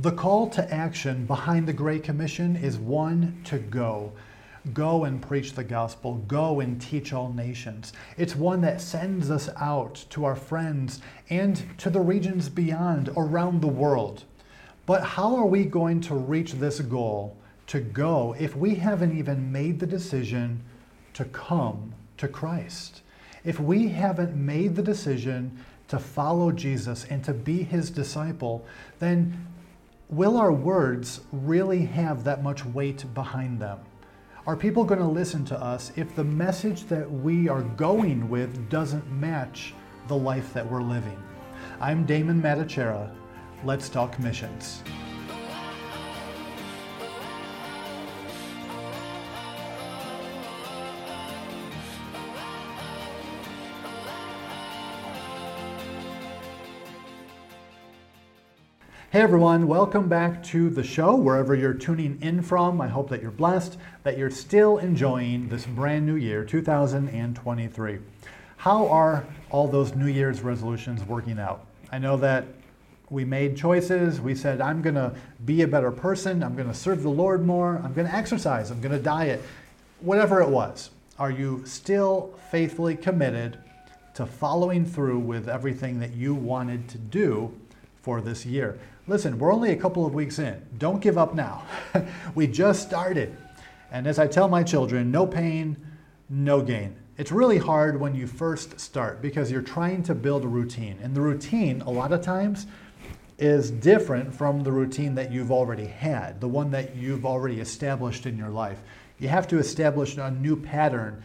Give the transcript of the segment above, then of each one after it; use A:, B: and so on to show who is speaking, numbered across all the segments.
A: The call to action behind the Great Commission is one to go. Go and preach the gospel. Go and teach all nations. It's one that sends us out to our friends and to the regions beyond around the world. But how are we going to reach this goal to go if we haven't even made the decision to come to Christ? If we haven't made the decision to follow Jesus and to be his disciple, then will our words really have that much weight behind them? Are people going to listen to us if the message that we are going with doesn't match the life that we're living? I'm Damon Matichera. Let's talk missions. Hey everyone, welcome back to the show, wherever you're tuning in from. I hope that you're blessed, that you're still enjoying this brand new year, 2023. How are all those New Year's resolutions working out? I know that we made choices. We said, I'm going to be a better person. I'm going to serve the Lord more. I'm going to exercise. I'm going to diet. Whatever it was. Are you still faithfully committed to following through with everything that you wanted to do for this year? Listen, we're only a couple of weeks in. Don't give up now. we just started. And as I tell my children, no pain, no gain. It's really hard when you first start because you're trying to build a routine. And the routine, a lot of times, is different from the routine that you've already had, the one that you've already established in your life. You have to establish a new pattern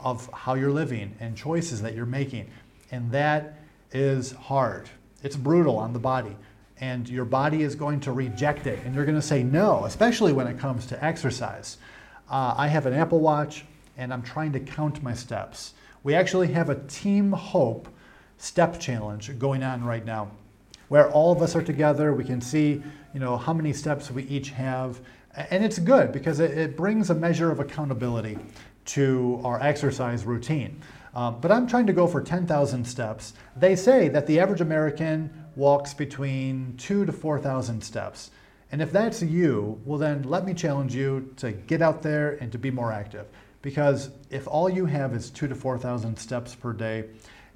A: of how you're living and choices that you're making. And that is hard. It's brutal on the body and your body is going to reject it and you're going to say no, especially when it comes to exercise. Uh, I have an Apple Watch and I'm trying to count my steps. We actually have a Team Hope step challenge going on right now where all of us are together. We can see, you know, how many steps we each have. And it's good because it, it brings a measure of accountability to our exercise routine. Um, but I'm trying to go for 10,000 steps. They say that the average American walks between two to 4,000 steps. And if that's you, well, then let me challenge you to get out there and to be more active. Because if all you have is two to 4,000 steps per day,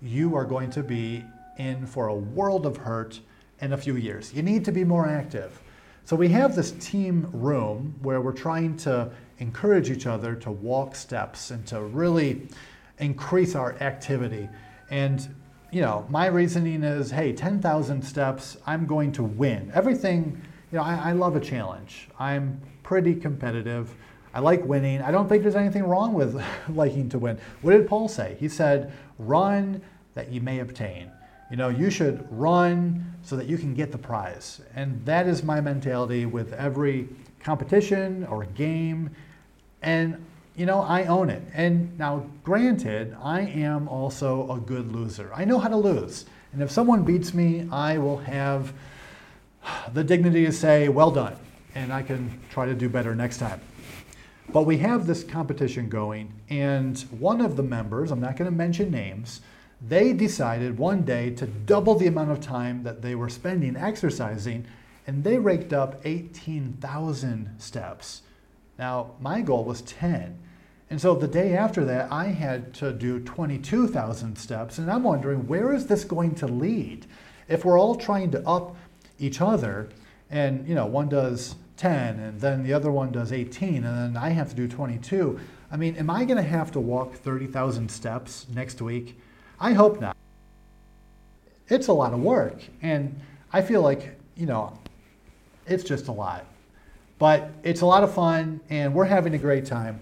A: you are going to be in for a world of hurt in a few years. You need to be more active. So we have this team room where we're trying to encourage each other to walk steps and to really increase our activity. And you know, my reasoning is, hey, 10,000 steps, I'm going to win. Everything, you know, I, I, love a challenge. I'm pretty competitive. I like winning. I don't think there's anything wrong with liking to win. What did Paul say? He said, run that you may obtain. You know, you should run so that you can get the prize. And that is my mentality with every competition or game. And you know, I own it. And now, granted, I am also a good loser. I know how to lose. And if someone beats me, I will have the dignity to say, well done. And I can try to do better next time. But we have this competition going, and one of the members, I'm not going to mention names, they decided one day to double the amount of time that they were spending exercising, and they raked up 18,000 steps. Now, my goal was 10. And so the day after that, I had to do 22,000 steps. And I'm wondering, where is this going to lead? If we're all trying to up each other, and you know, one does 10, and then the other one does 18, and then I have to do 22. I mean, am I going to have to walk 30,000 steps next week? I hope not. It's a lot of work, and I feel like, you know, it's just a lot. But it's a lot of fun, and we're having a great time.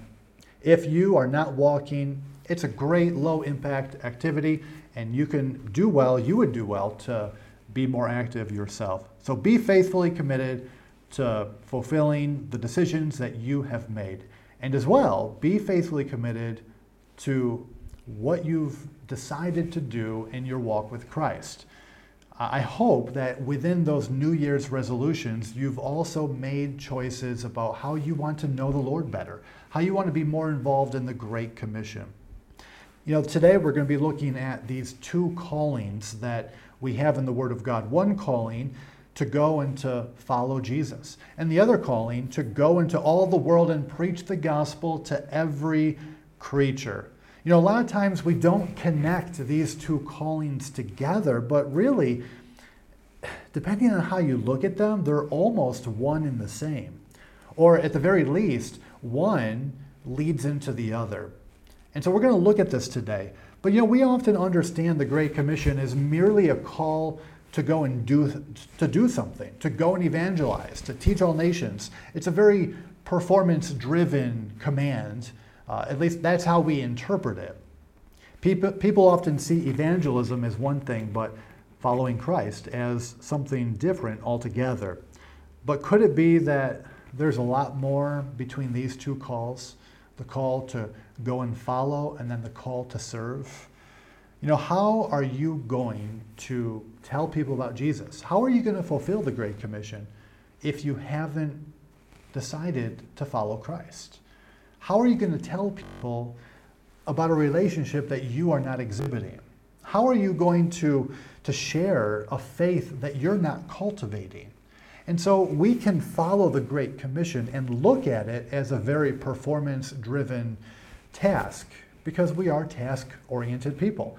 A: If you are not walking, it's a great low impact activity, and you can do well, you would do well to be more active yourself. So be faithfully committed to fulfilling the decisions that you have made. And as well, be faithfully committed to what you've decided to do in your walk with Christ. I hope that within those New Year's resolutions, you've also made choices about how you want to know the Lord better, how you want to be more involved in the Great Commission. You know, today we're going to be looking at these two callings that we have in the Word of God. One calling to go and to follow Jesus. And the other calling to go into all the world and preach the gospel to every creature. You know, a lot of times we don't connect these two callings together, but really, depending on how you look at them, they're almost one and the same. Or at the very least, one leads into the other. And so we're going to look at this today. But you know, we often understand the Great Commission as merely a call to go and do to do something, to go and evangelize, to teach all nations. It's a very performance-driven command. Uh, at least that's how we interpret it. People, people often see evangelism as one thing, but following Christ as something different altogether. But could it be that there's a lot more between these two calls? The call to go and follow, and then the call to serve? You know, how are you going to tell people about Jesus? How are you going to fulfill the Great Commission if you haven't decided to follow Christ? How are you going to tell people about a relationship that you are not exhibiting? How are you going to, to share a faith that you're not cultivating? And so we can follow the Great Commission and look at it as a very performance driven task because we are task oriented people.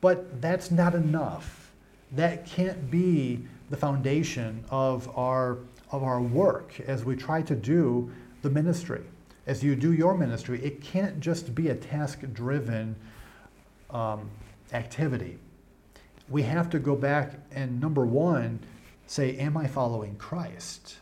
A: But that's not enough. That can't be the foundation of our, of our work as we try to do the ministry. As you do your ministry, it can't just be a task driven um, activity. We have to go back and, number one, say, Am I following Christ?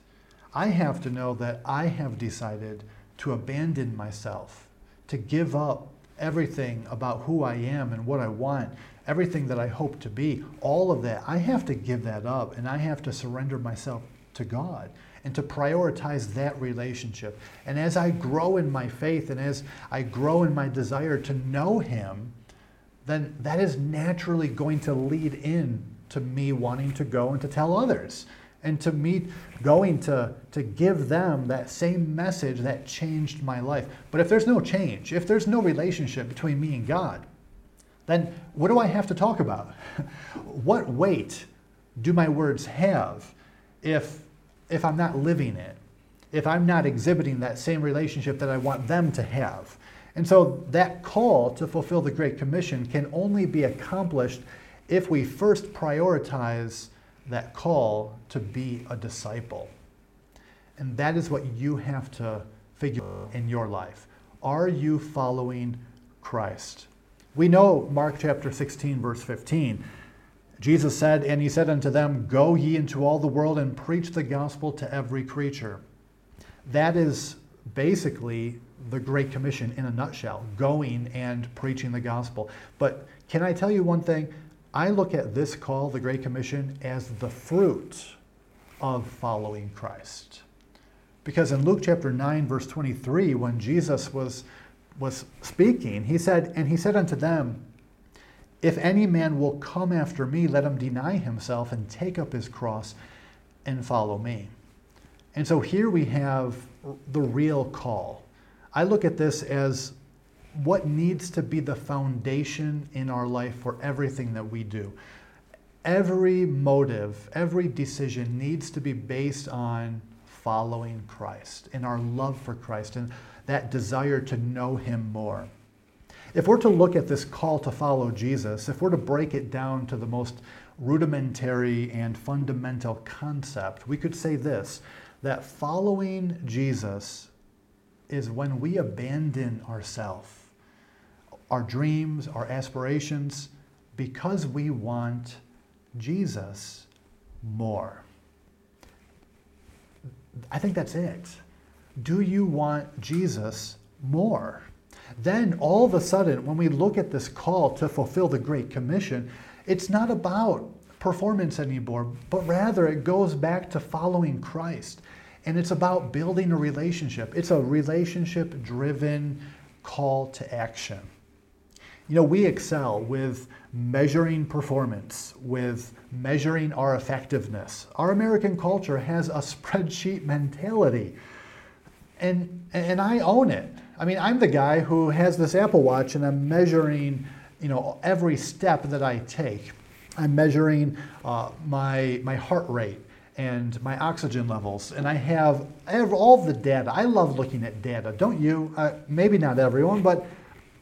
A: I have to know that I have decided to abandon myself, to give up everything about who I am and what I want, everything that I hope to be, all of that. I have to give that up and I have to surrender myself to God and to prioritize that relationship. And as I grow in my faith and as I grow in my desire to know Him, then that is naturally going to lead in to me wanting to go and to tell others and to me going to, to give them that same message that changed my life. But if there's no change, if there's no relationship between me and God, then what do I have to talk about? what weight do my words have if, if I'm not living it? If I'm not exhibiting that same relationship that I want them to have? And so that call to fulfill the Great Commission can only be accomplished if we first prioritize that call to be a disciple. And that is what you have to figure in your life. Are you following Christ? We know Mark chapter 16, verse 15. Jesus said, And he said unto them, Go ye into all the world and preach the gospel to every creature. That is basically the Great Commission in a nutshell going and preaching the gospel. But can I tell you one thing? I look at this call, the Great Commission, as the fruit of following Christ. Because in Luke chapter 9, verse 23, when Jesus was, was speaking, he said, And he said unto them, If any man will come after me, let him deny himself and take up his cross and follow me. And so here we have the real call. I look at this as what needs to be the foundation in our life for everything that we do. Every motive, every decision needs to be based on following Christ and our love for Christ and that desire to know Him more. If we're to look at this call to follow Jesus, if we're to break it down to the most rudimentary and fundamental concept, we could say this that following Jesus is when we abandon ourselves our dreams, our aspirations, because we want Jesus more. I think that's it. Do you want Jesus more? Then all of a sudden, when we look at this call to fulfill the Great Commission, it's not about performance anymore, but rather it goes back to following Christ. And it's about building a relationship. It's a relationship driven call to action. You know, we excel with measuring performance, with measuring our effectiveness. Our American culture has a spreadsheet mentality. And, and I own it. I mean, I'm the guy who has this Apple Watch and I'm measuring, you know, every step that I take. I'm measuring uh, my, my heart rate and my oxygen levels, and I have, I have all the data. I love looking at data, don't you? Uh, maybe not everyone, but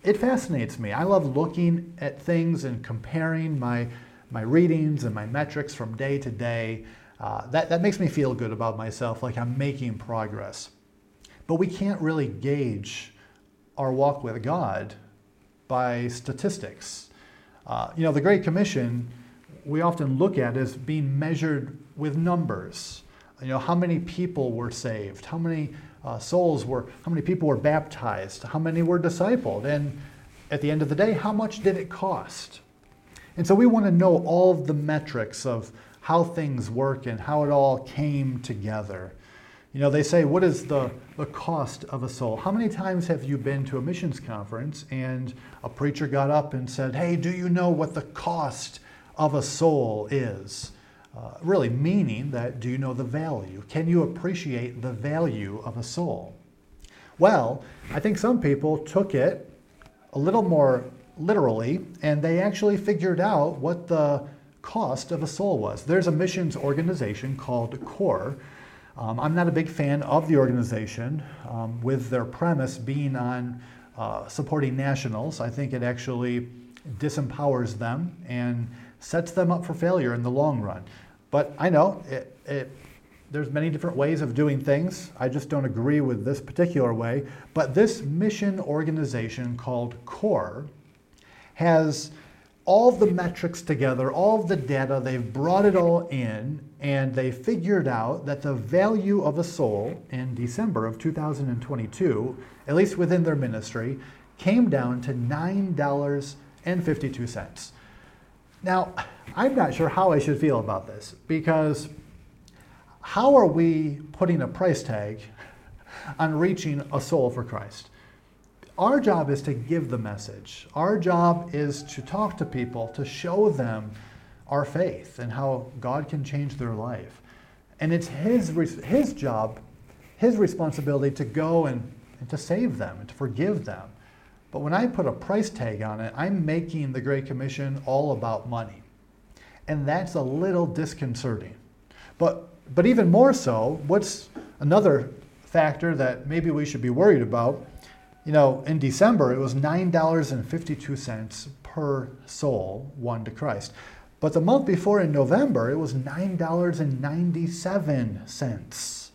A: it fascinates me. I love looking at things and comparing my, my readings and my metrics from day to day. Uh, that, that makes me feel good about myself, like I'm making progress. But we can't really gauge our walk with God by statistics. Uh, you know, the Great Commission we often look at as being measured with numbers. You know, how many people were saved? How many uh, souls were, how many people were baptized? How many were discipled? And at the end of the day, how much did it cost? And so we want to know all of the metrics of how things work and how it all came together. You know, they say, what is the, the cost of a soul? How many times have you been to a missions conference and a preacher got up and said, hey, do you know what the cost of a soul is? Uh, really meaning that do you know the value? Can you appreciate the value of a soul? Well, I think some people took it a little more literally and they actually figured out what the cost of a soul was. There's a missions organization called CORE. Um, I'm not a big fan of the organization, um, with their premise being on uh, supporting nationals. I think it actually disempowers them and sets them up for failure in the long run. But I know it, it, there's many different ways of doing things. I just don't agree with this particular way. But this mission organization called CORE has all the metrics together, all the data, they've brought it all in, and they figured out that the value of a soul in December of 2022, at least within their ministry, came down to $9.52. Now, I'm not sure how I should feel about this because how are we putting a price tag on reaching a soul for Christ? Our job is to give the message. Our job is to talk to people, to show them our faith and how God can change their life. And it's his, his job, his responsibility to go and, and to save them and to forgive them. But when I put a price tag on it, I'm making the Great Commission all about money. And that's a little disconcerting. But, but even more so, what's another factor that maybe we should be worried about? You know, in December, it was $9.52 per soul won to Christ. But the month before in November, it was $9.97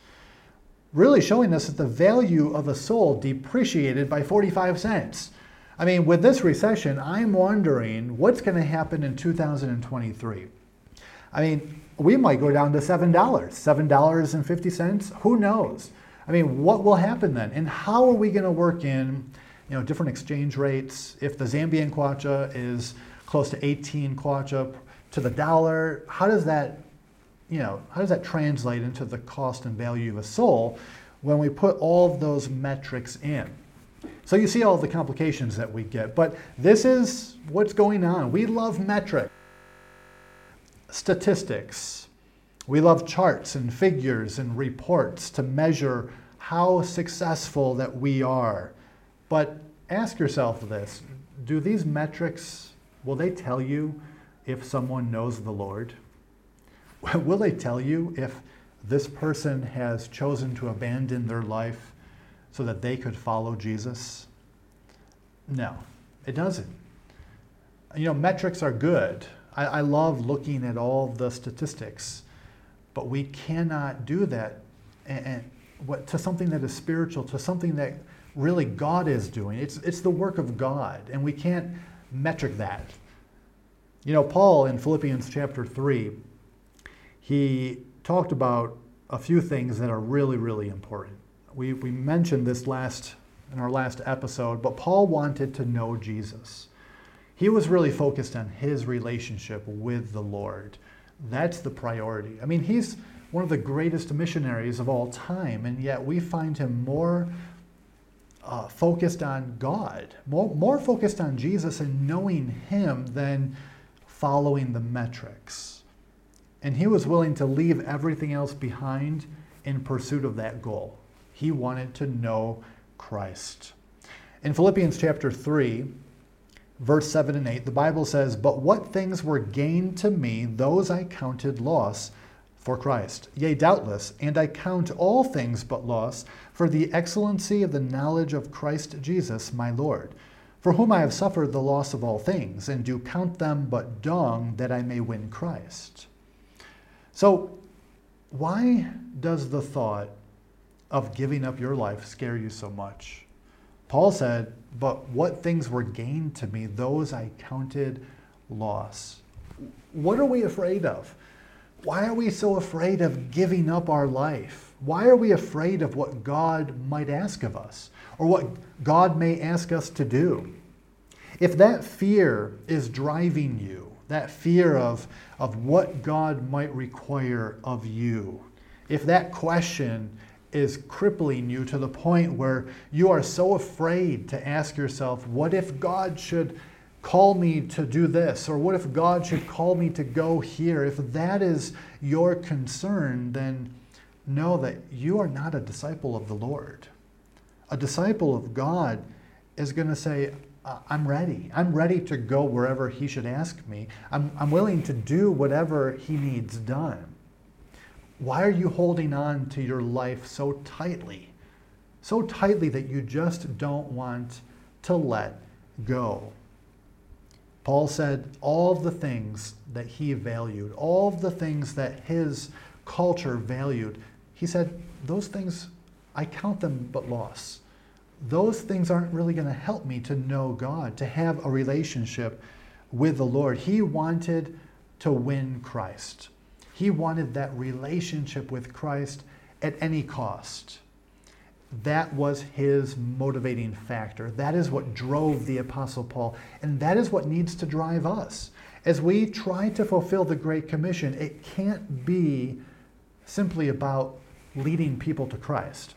A: really showing us that the value of a soul depreciated by 45 cents. I mean, with this recession, I'm wondering what's going to happen in 2023. I mean, we might go down to $7, $7.50. Who knows? I mean, what will happen then? And how are we going to work in, you know, different exchange rates? If the Zambian kwacha is close to 18 kwacha to the dollar, how does that you know, how does that translate into the cost and value of a soul when we put all of those metrics in? So you see all the complications that we get, but this is what's going on. We love metrics, statistics. We love charts and figures and reports to measure how successful that we are. But ask yourself this, do these metrics will they tell you if someone knows the Lord? will they tell you if this person has chosen to abandon their life so that they could follow Jesus? No, it doesn't. You know, metrics are good. I, I love looking at all the statistics, but we cannot do that and, what, to something that is spiritual, to something that really God is doing. It's, it's the work of God, and we can't metric that. You know, Paul in Philippians chapter 3 he talked about a few things that are really, really important. We, we mentioned this last in our last episode, but Paul wanted to know Jesus. He was really focused on his relationship with the Lord. That's the priority. I mean, he's one of the greatest missionaries of all time, and yet we find him more uh, focused on God, more, more focused on Jesus and knowing him than following the metrics. And he was willing to leave everything else behind in pursuit of that goal. He wanted to know Christ. In Philippians chapter 3, verse 7 and 8, the Bible says, But what things were gained to me, those I counted loss for Christ. Yea, doubtless, and I count all things but loss for the excellency of the knowledge of Christ Jesus my Lord, for whom I have suffered the loss of all things, and do count them but dung that I may win Christ. So, why does the thought of giving up your life scare you so much? Paul said, But what things were gained to me, those I counted loss. What are we afraid of? Why are we so afraid of giving up our life? Why are we afraid of what God might ask of us or what God may ask us to do? If that fear is driving you, that fear of, of what God might require of you, if that question is crippling you to the point where you are so afraid to ask yourself, what if God should call me to do this? Or what if God should call me to go here? If that is your concern, then know that you are not a disciple of the Lord. A disciple of God is going to say, I'm ready. I'm ready to go wherever He should ask me. I'm, I'm willing to do whatever He needs done. Why are you holding on to your life so tightly? So tightly that you just don't want to let go. Paul said all the things that he valued, all the things that his culture valued, he said, those things, I count them but loss. Those things aren't really going to help me to know God, to have a relationship with the Lord. He wanted to win Christ. He wanted that relationship with Christ at any cost. That was his motivating factor. That is what drove the Apostle Paul. And that is what needs to drive us. As we try to fulfill the Great Commission, it can't be simply about leading people to Christ.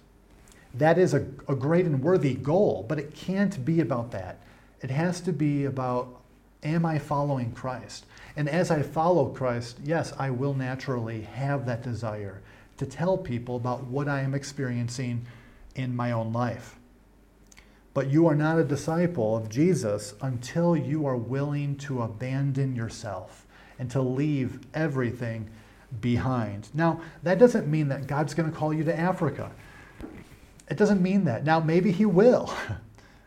A: That is a, a great and worthy goal, but it can't be about that. It has to be about am I following Christ? And as I follow Christ, yes, I will naturally have that desire to tell people about what I am experiencing in my own life. But you are not a disciple of Jesus until you are willing to abandon yourself and to leave everything behind. Now, that doesn't mean that God's going to call you to Africa. It doesn't mean that. Now, maybe He will.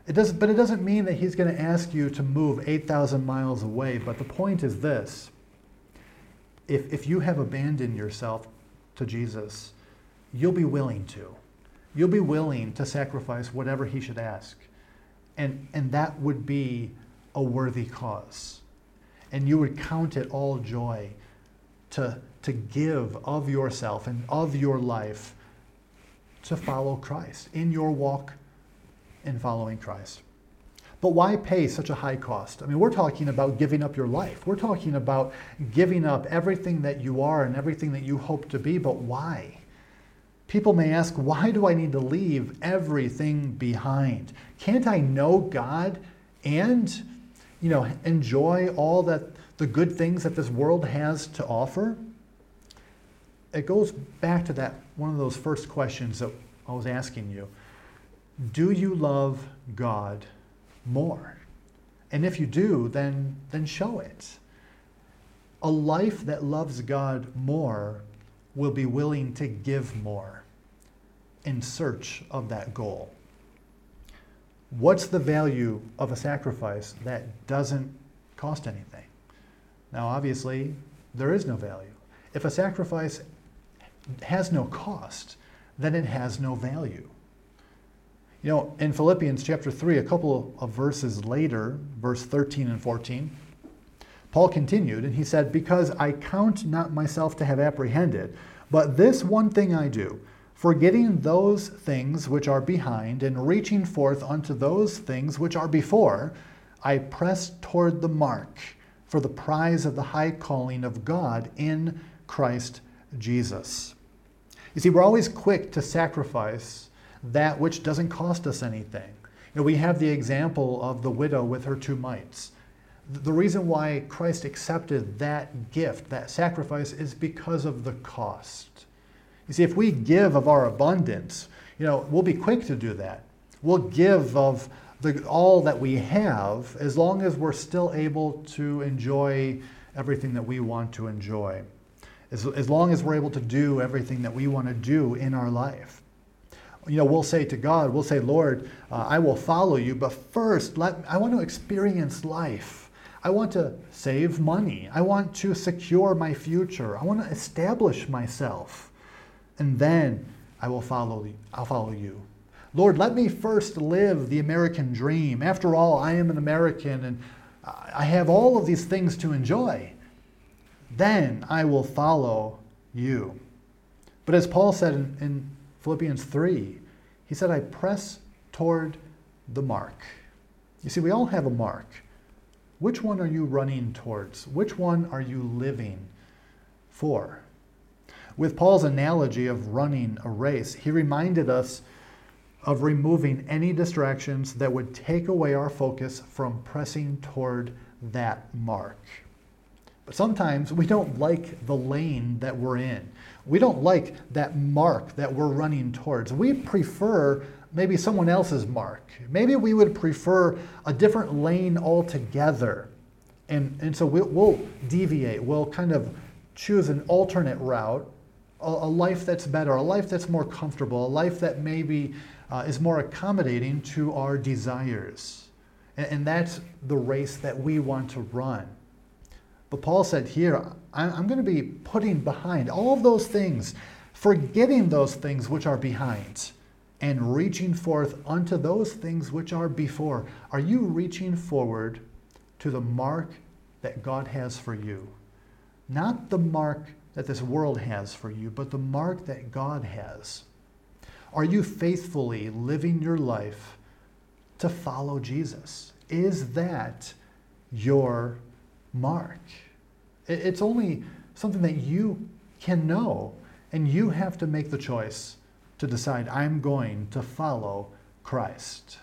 A: It does, but it doesn't mean that He's going to ask you to move 8,000 miles away. But the point is this if, if you have abandoned yourself to Jesus, you'll be willing to you'll be willing to sacrifice whatever he should ask. And, and that would be a worthy cause. And you would count it all joy to, to give of yourself and of your life to follow Christ in your walk in following Christ. But why pay such a high cost? I mean, we're talking about giving up your life. We're talking about giving up everything that you are and everything that you hope to be, but why? People may ask, why do I need to leave everything behind? Can't I know God and, you know, enjoy all that the good things that this world has to offer? It goes back to that one of those first questions that I was asking you. Do you love God more? And if you do, then then show it. A life that loves God more will be willing to give more in search of that goal. What's the value of a sacrifice that doesn't cost anything? Now, obviously, there is no value. If a sacrifice has no cost, then it has no value. You know, in Philippians chapter 3, a couple of verses later, verse 13 and 14, Paul continued, and he said, Because I count not myself to have apprehended, but this one thing I do, forgetting those things which are behind, and reaching forth unto those things which are before, I press toward the mark for the prize of the high calling of God in Christ Jesus. You see, we're always quick to sacrifice that which doesn't cost us anything. You know, we have the example of the widow with her two mites. The reason why Christ accepted that gift, that sacrifice, is because of the cost. You see, if we give of our abundance, you know, we'll be quick to do that. We'll give of the, all that we have as long as we're still able to enjoy everything that we want to enjoy. as, as long as we're able to do everything that we want to do in our life. You know, we'll say to God, we'll say, Lord, uh, I will follow you, but first, let, I want to experience life. I want to save money. I want to secure my future. I want to establish myself. And then I will follow, I'll follow you. Lord, let me first live the American dream. After all, I am an American and I have all of these things to enjoy. Then I will follow you. But as Paul said in, in Philippians 3, he said, I press toward the mark. You see, we all have a mark. Which one are you running towards? Which one are you living for? With Paul's analogy of running a race, he reminded us of removing any distractions that would take away our focus from pressing toward that mark. But sometimes we don't like the lane that we're in. We don't like that mark that we're running towards. We prefer maybe someone else's mark. Maybe we would prefer a different lane altogether. And, and so we'll, we'll deviate. We'll kind of choose an alternate route, a, a life that's better, a life that's more comfortable, a life that maybe uh, is more accommodating to our desires. And, and, that's the race that we want to run. But Paul said here, I'm, I'm going to be putting behind all of those things, forgetting those things which are behind, and reaching forth unto those things which are before. Are you reaching forward to the mark that God has for you? Not the mark that this world has for you, but the mark that God has. Are you faithfully living your life to follow Jesus? Is that your mark? It's only something that you can know, and you have to make the choice to decide, I'm going to follow Christ.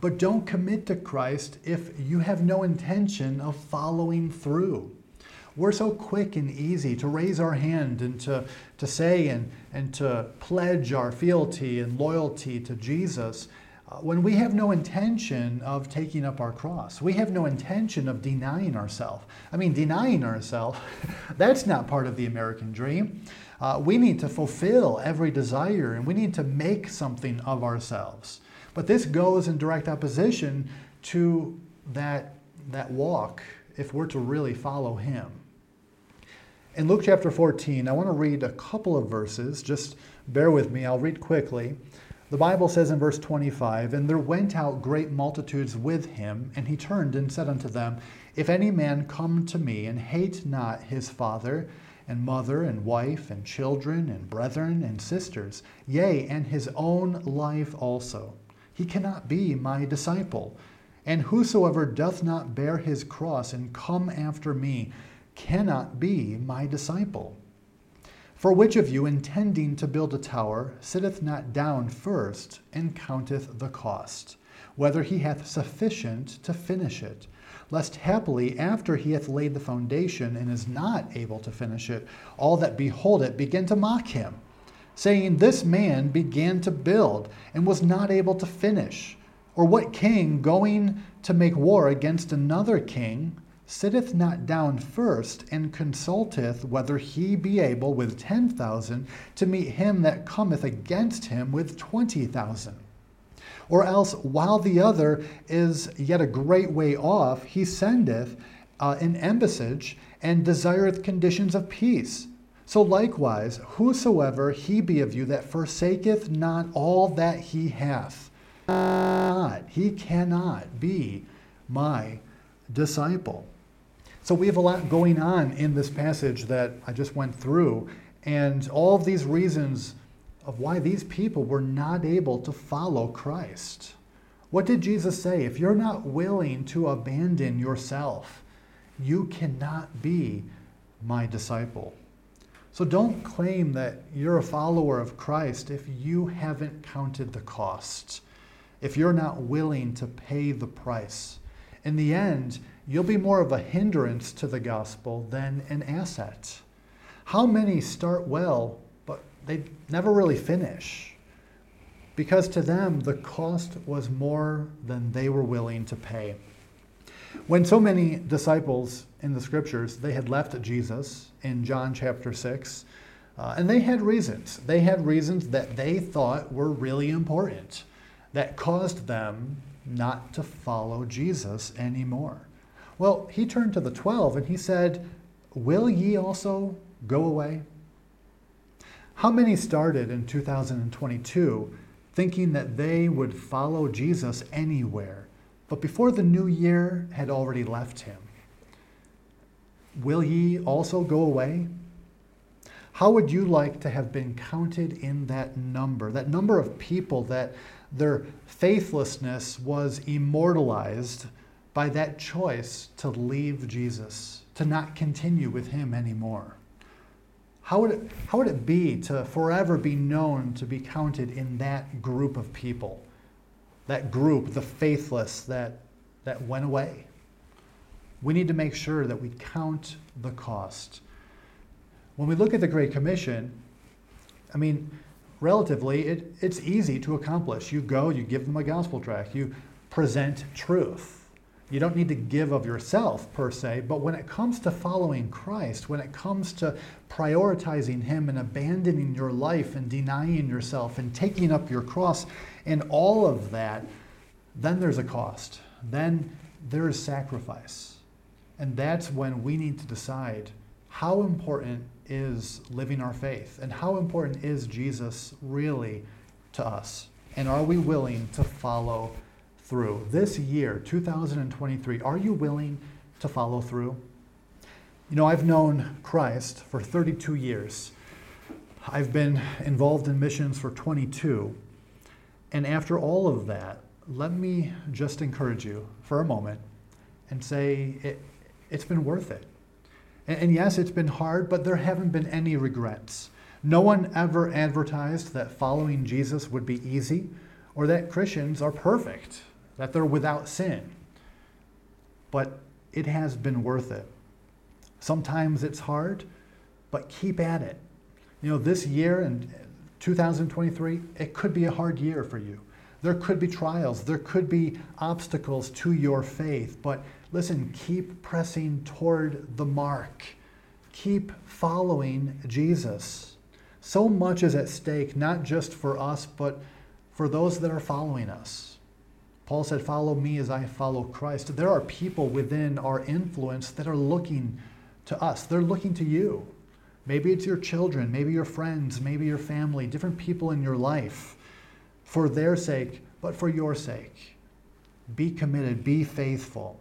A: But don't commit to Christ if you have no intention of following through. We're so quick and easy to raise our hand and to, to say and, and to pledge our fealty and loyalty to Jesus uh, when we have no intention of taking up our cross. We have no intention of denying ourselves. I mean, denying ourselves, that's not part of the American dream. Uh, we need to fulfill every desire and we need to make something of ourselves. But this goes in direct opposition to that, that walk if we're to really follow Him. In Luke chapter 14, I want to read a couple of verses. Just bear with me, I'll read quickly. The Bible says in verse 25, And there went out great multitudes with him, and he turned and said unto them, If any man come to me and hate not his father, and mother, and wife, and children, and brethren, and sisters, yea, and his own life also, he cannot be my disciple. And whosoever doth not bear his cross and come after me cannot be my disciple. For which of you, intending to build a tower, sitteth not down first and counteth the cost, whether he hath sufficient to finish it? Lest happily, after he hath laid the foundation and is not able to finish it, all that behold it begin to mock him, saying, This man began to build and was not able to finish. Or what king, going to make war against another king, sitteth not down first and consulteth whether he be able with ten thousand to meet him that cometh against him with twenty thousand. Or else, while the other is yet a great way off, he sendeth uh, an embassage and desireth conditions of peace. So likewise, whosoever he be of you that forsaketh not all that he hath, not, he cannot be my disciple. So we have a lot going on in this passage that I just went through, and all of these reasons of why these people were not able to follow Christ. What did Jesus say? If you're not willing to abandon yourself, you cannot be my disciple. So don't claim that you're a follower of Christ if you haven't counted the cost, if you're not willing to pay the price. In the end, you'll be more of a hindrance to the gospel than an asset. How many start well, they never really finish? Because to them, the cost was more than they were willing to pay. When so many disciples in the scriptures, they had left Jesus in John chapter 6, uh, and they had reasons. They had reasons that they thought were really important that caused them not to follow Jesus anymore. Well, he turned to the 12 and he said, Will ye also go away? How many started in 2022 thinking that they would follow Jesus anywhere, but before the new year had already left him? Will ye also go away? How would you like to have been counted in that number, that number of people that their faithlessness was immortalized by that choice to leave Jesus, to not continue with him anymore? How would, it, how would it be to forever be known to be counted in that group of people? That group, the faithless that, that went away. We need to make sure that we count the cost. When we look at the Great Commission, I mean, relatively, it, it's easy to accomplish. You go, you give them a gospel tract, you present truth. You don't need to give of yourself per se, but when it comes to following Christ, when it comes to prioritizing Him and abandoning your life and denying yourself and taking up your cross and all of that, then there's a cost. Then there is sacrifice. And that's when we need to decide how important is living our faith and how important is Jesus really to us? And are we willing to follow through. This year, 2023, are you willing to follow through? You know, I've known Christ for 32 years. I've been involved in missions for 22. And after all of that, let me just encourage you for a moment and say it, has been worth it. And, and yes, it's been hard, but there haven't been any regrets. No one ever advertised that following Jesus would be easy or that Christians are perfect that they're without sin. But it has been worth it. Sometimes it's hard, but keep at it. You know, this year and 2023, it could be a hard year for you. There could be trials, there could be obstacles to your faith, but listen, keep pressing toward the mark. Keep following Jesus. So much is at stake, not just for us, but for those that are following us. Paul said, Follow me as I follow Christ. There are people within our influence that are looking to us, they're looking to you. Maybe it's your children, maybe your friends, maybe your family, different people in your life for their sake, but for your sake. Be committed, be faithful.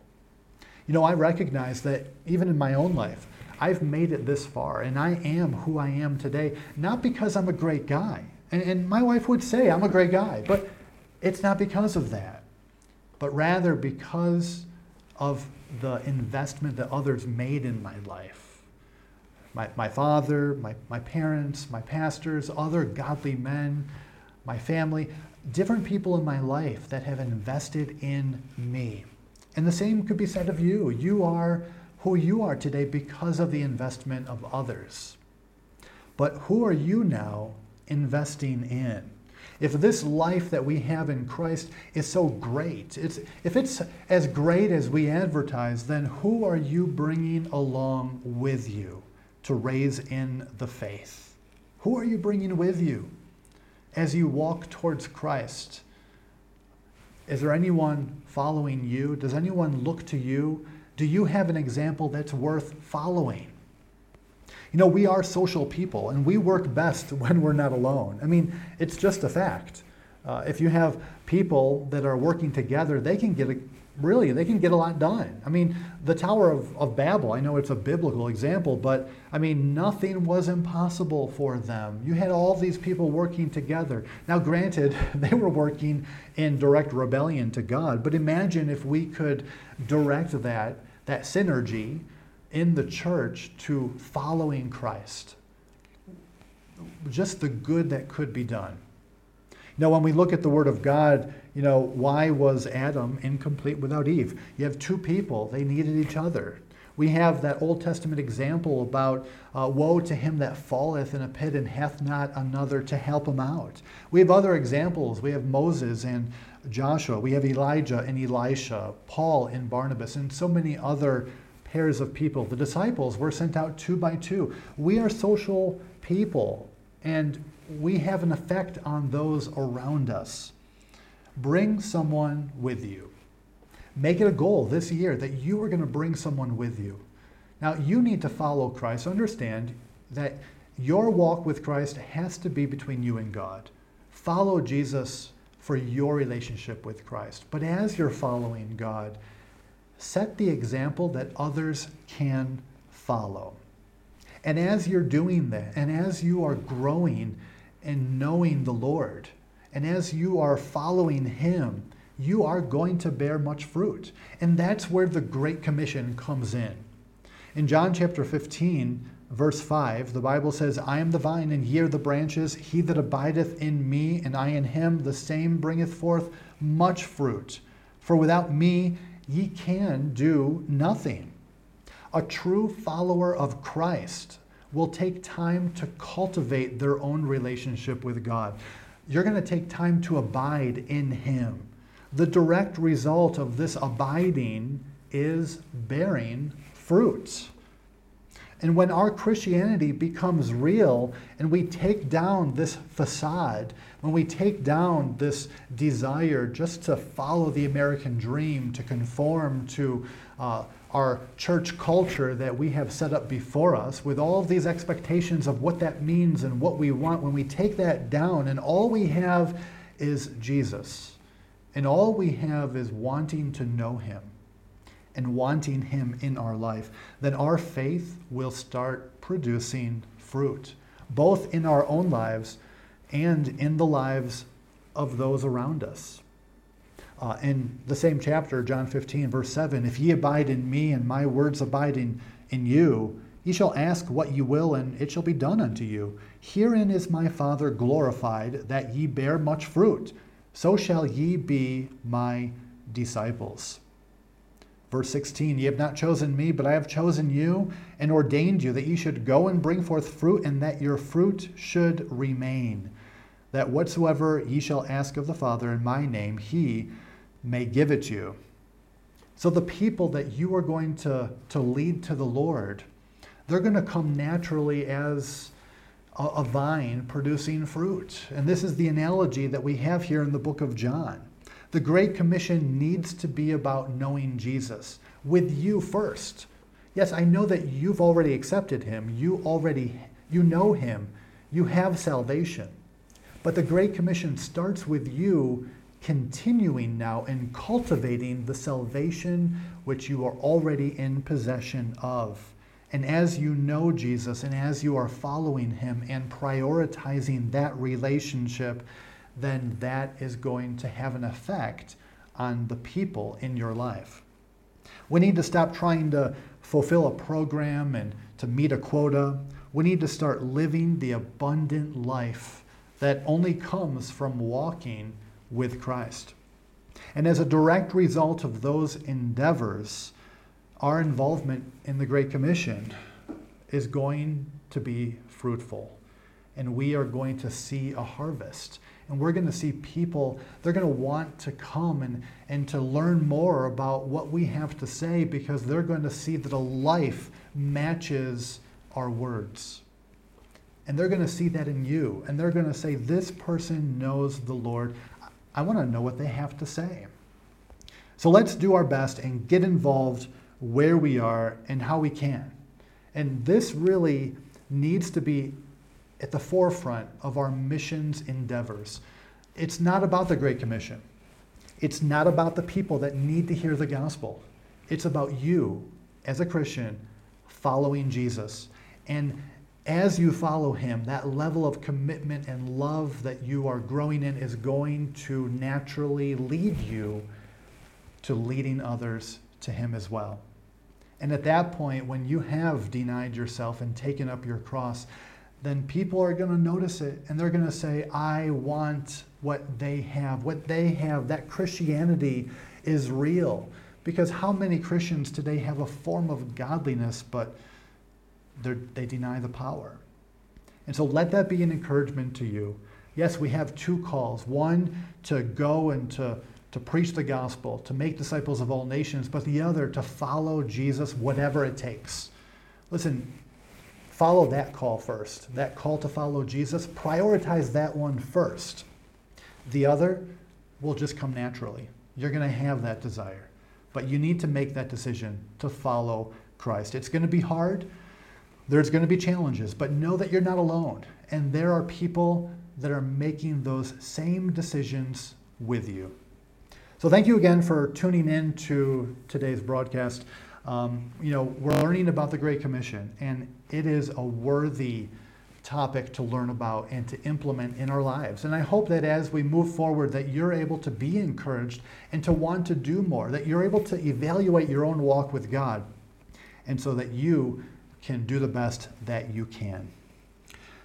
A: You know, I recognize that even in my own life, I've made it this far and I am who I am today, not because I'm a great guy. And, and my wife would say I'm a great guy, but it's not because of that but rather because of the investment that others made in my life. My, my father, my, my parents, my pastors, other godly men, my family, different people in my life that have invested in me. And the same could be said of you. You are who you are today because of the investment of others. But who are you now investing in? If this life that we have in Christ is so great, it's, if it's as great as we advertise, then who are you bringing along with you to raise in the faith? Who are you bringing with you as you walk towards Christ? Is there anyone following you? Does anyone look to you? Do you have an example that's worth following? You know, we are social people and we work best when we're not alone. I mean, it's just a fact. Uh, if you have people that are working together, they can get a, really they can get a lot done. I mean, the Tower of, of Babel, I know it's a biblical example, but I mean, nothing was impossible for them. You had all these people working together. Now, granted, they were working in direct rebellion to God, but imagine if we could direct that, that synergy in the church to following Christ. Just the good that could be done. Now, when we look at the Word of God, you know, why was Adam incomplete without Eve? You have two people, they needed each other. We have that Old Testament example about uh, woe to him that falleth in a pit and hath not another to help him out. We have other examples. We have Moses and Joshua, we have Elijah and Elisha, Paul and Barnabas, and so many other pairs of people. The disciples were sent out two by two. We are social people, and we have an effect on those around us. Bring someone with you. Make it a goal this year that you are going to bring someone with you. Now, you need to follow Christ. Understand that your walk with Christ has to be between you and God. Follow Jesus for your relationship with Christ. But as you're following God, set the example that others can follow. And as you're doing that, and as you are growing and knowing the Lord, and as you are following Him, you are going to bear much fruit. And that's where the Great Commission comes in. In John chapter 15, verse 5, the Bible says, I am the vine, and ye are the branches. He that abideth in me, and I in him, the same bringeth forth much fruit. For without me, ye can do nothing. A true follower of Christ will take time to cultivate their own relationship with God. You're going to take time to abide in Him. The direct result of this abiding is bearing fruit. And when our Christianity becomes real and we take down this facade, when we take down this desire just to follow the American dream, to conform to uh, our church culture that we have set up before us, with all these expectations of what that means and what we want, when we take that down and all we have is Jesus, and all we have is wanting to know Him and wanting Him in our life, then our faith will start producing fruit, both in our own lives and in the lives of those around us. Uh, in the same chapter, John 15, verse 7, if ye abide in me and my words abide in, in you, ye shall ask what ye will, and it shall be done unto you. Herein is my Father glorified, that ye bear much fruit. So shall ye be my disciples. Verse 16, Ye have not chosen me, but I have chosen you and ordained you that ye should go and bring forth fruit, and that your fruit should remain. That whatsoever ye shall ask of the Father in my name, he may give it you. So the people that you are going to, to lead to the Lord, they're going to come naturally as a, a vine producing fruit. And this is the analogy that we have here in the book of John. The Great Commission needs to be about knowing Jesus with you first. Yes, I know that you've already accepted him. You already you know him. You have salvation. But the Great Commission starts with you continuing now and cultivating the salvation which you are already in possession of. And as you know Jesus and as you are following him and prioritizing that relationship, then that is going to have an effect on the people in your life. We need to stop trying to fulfill a program and to meet a quota. We need to start living the abundant life that only comes from walking with Christ. And as a direct result of those endeavors, our involvement in the Great Commission is going to be fruitful. And we are going to see a harvest and we're going to see people, they're going to want to come and, and to learn more about what we have to say because they're going to see that a life matches our words. And they're going to see that in you. And they're going to say, This person knows the Lord. I want to know what they have to say. So let's do our best and get involved where we are and how we can. And this really needs to be at the forefront of our missions endeavors. It's not about the Great Commission. It's not about the people that need to hear the gospel. It's about you as a Christian following Jesus. And as you follow him, that level of commitment and love that you are growing in is going to naturally lead you to leading others to him as well. And at that point, when you have denied yourself and taken up your cross, then people are going to notice it and they're going to say, I want what they have. What they have, that Christianity is real. Because how many Christians today have a form of godliness, but they deny the power? And so let that be an encouragement to you. Yes, we have two calls one to go and to to preach the gospel, to make disciples of all nations, but the other to follow Jesus whatever it takes. Listen, follow that call first. That call to follow Jesus, prioritize that one first. The other will just come naturally. You're going to have that desire. But you need to make that decision to follow Christ. It's going to be hard. There's going to be challenges, but know that you're not alone. And there are people that are making those same decisions with you. So thank you again for tuning in to today's broadcast. Um, you know, we're learning about the Great Commission, and it is a worthy topic to learn about and to implement in our lives. And I hope that as we move forward that you're able to be encouraged and to want to do more, that you're able to evaluate your own walk with God and so that you can do the best that you can.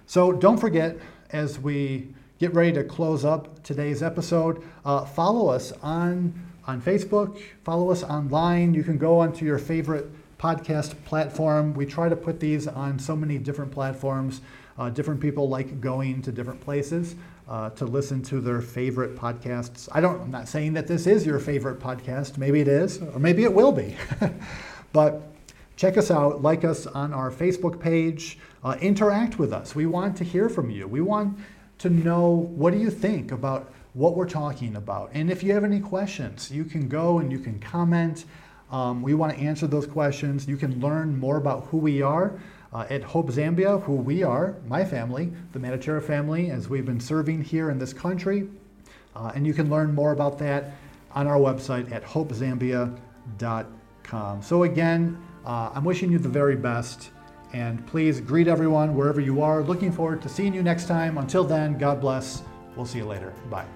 A: So don't forget as we get ready to close up today's episode, uh, follow us on on Facebook, follow us online. You can go onto your favorite podcast platform. We try to put these on so many different platforms. Uh, different people like going to different places uh, to listen to their favorite podcasts. I don't. I'm not saying that this is your favorite podcast. Maybe it is, or maybe it will be. but check us out. Like us on our Facebook page. Uh, interact with us. We want to hear from you. We want to know what do you think about what we're talking about. And if you have any questions, you can go and you can comment. Um, we want to answer those questions. You can learn more about who we are uh, at Hope Zambia, who we are, my family, the Mattachera family, as we've been serving here in this country. Uh, and you can learn more about that on our website at hopezambia.com. So, again, uh, I'm wishing you the very best. And please greet everyone wherever you are. Looking forward to seeing you next time. Until then, God bless. We'll see you later. Bye.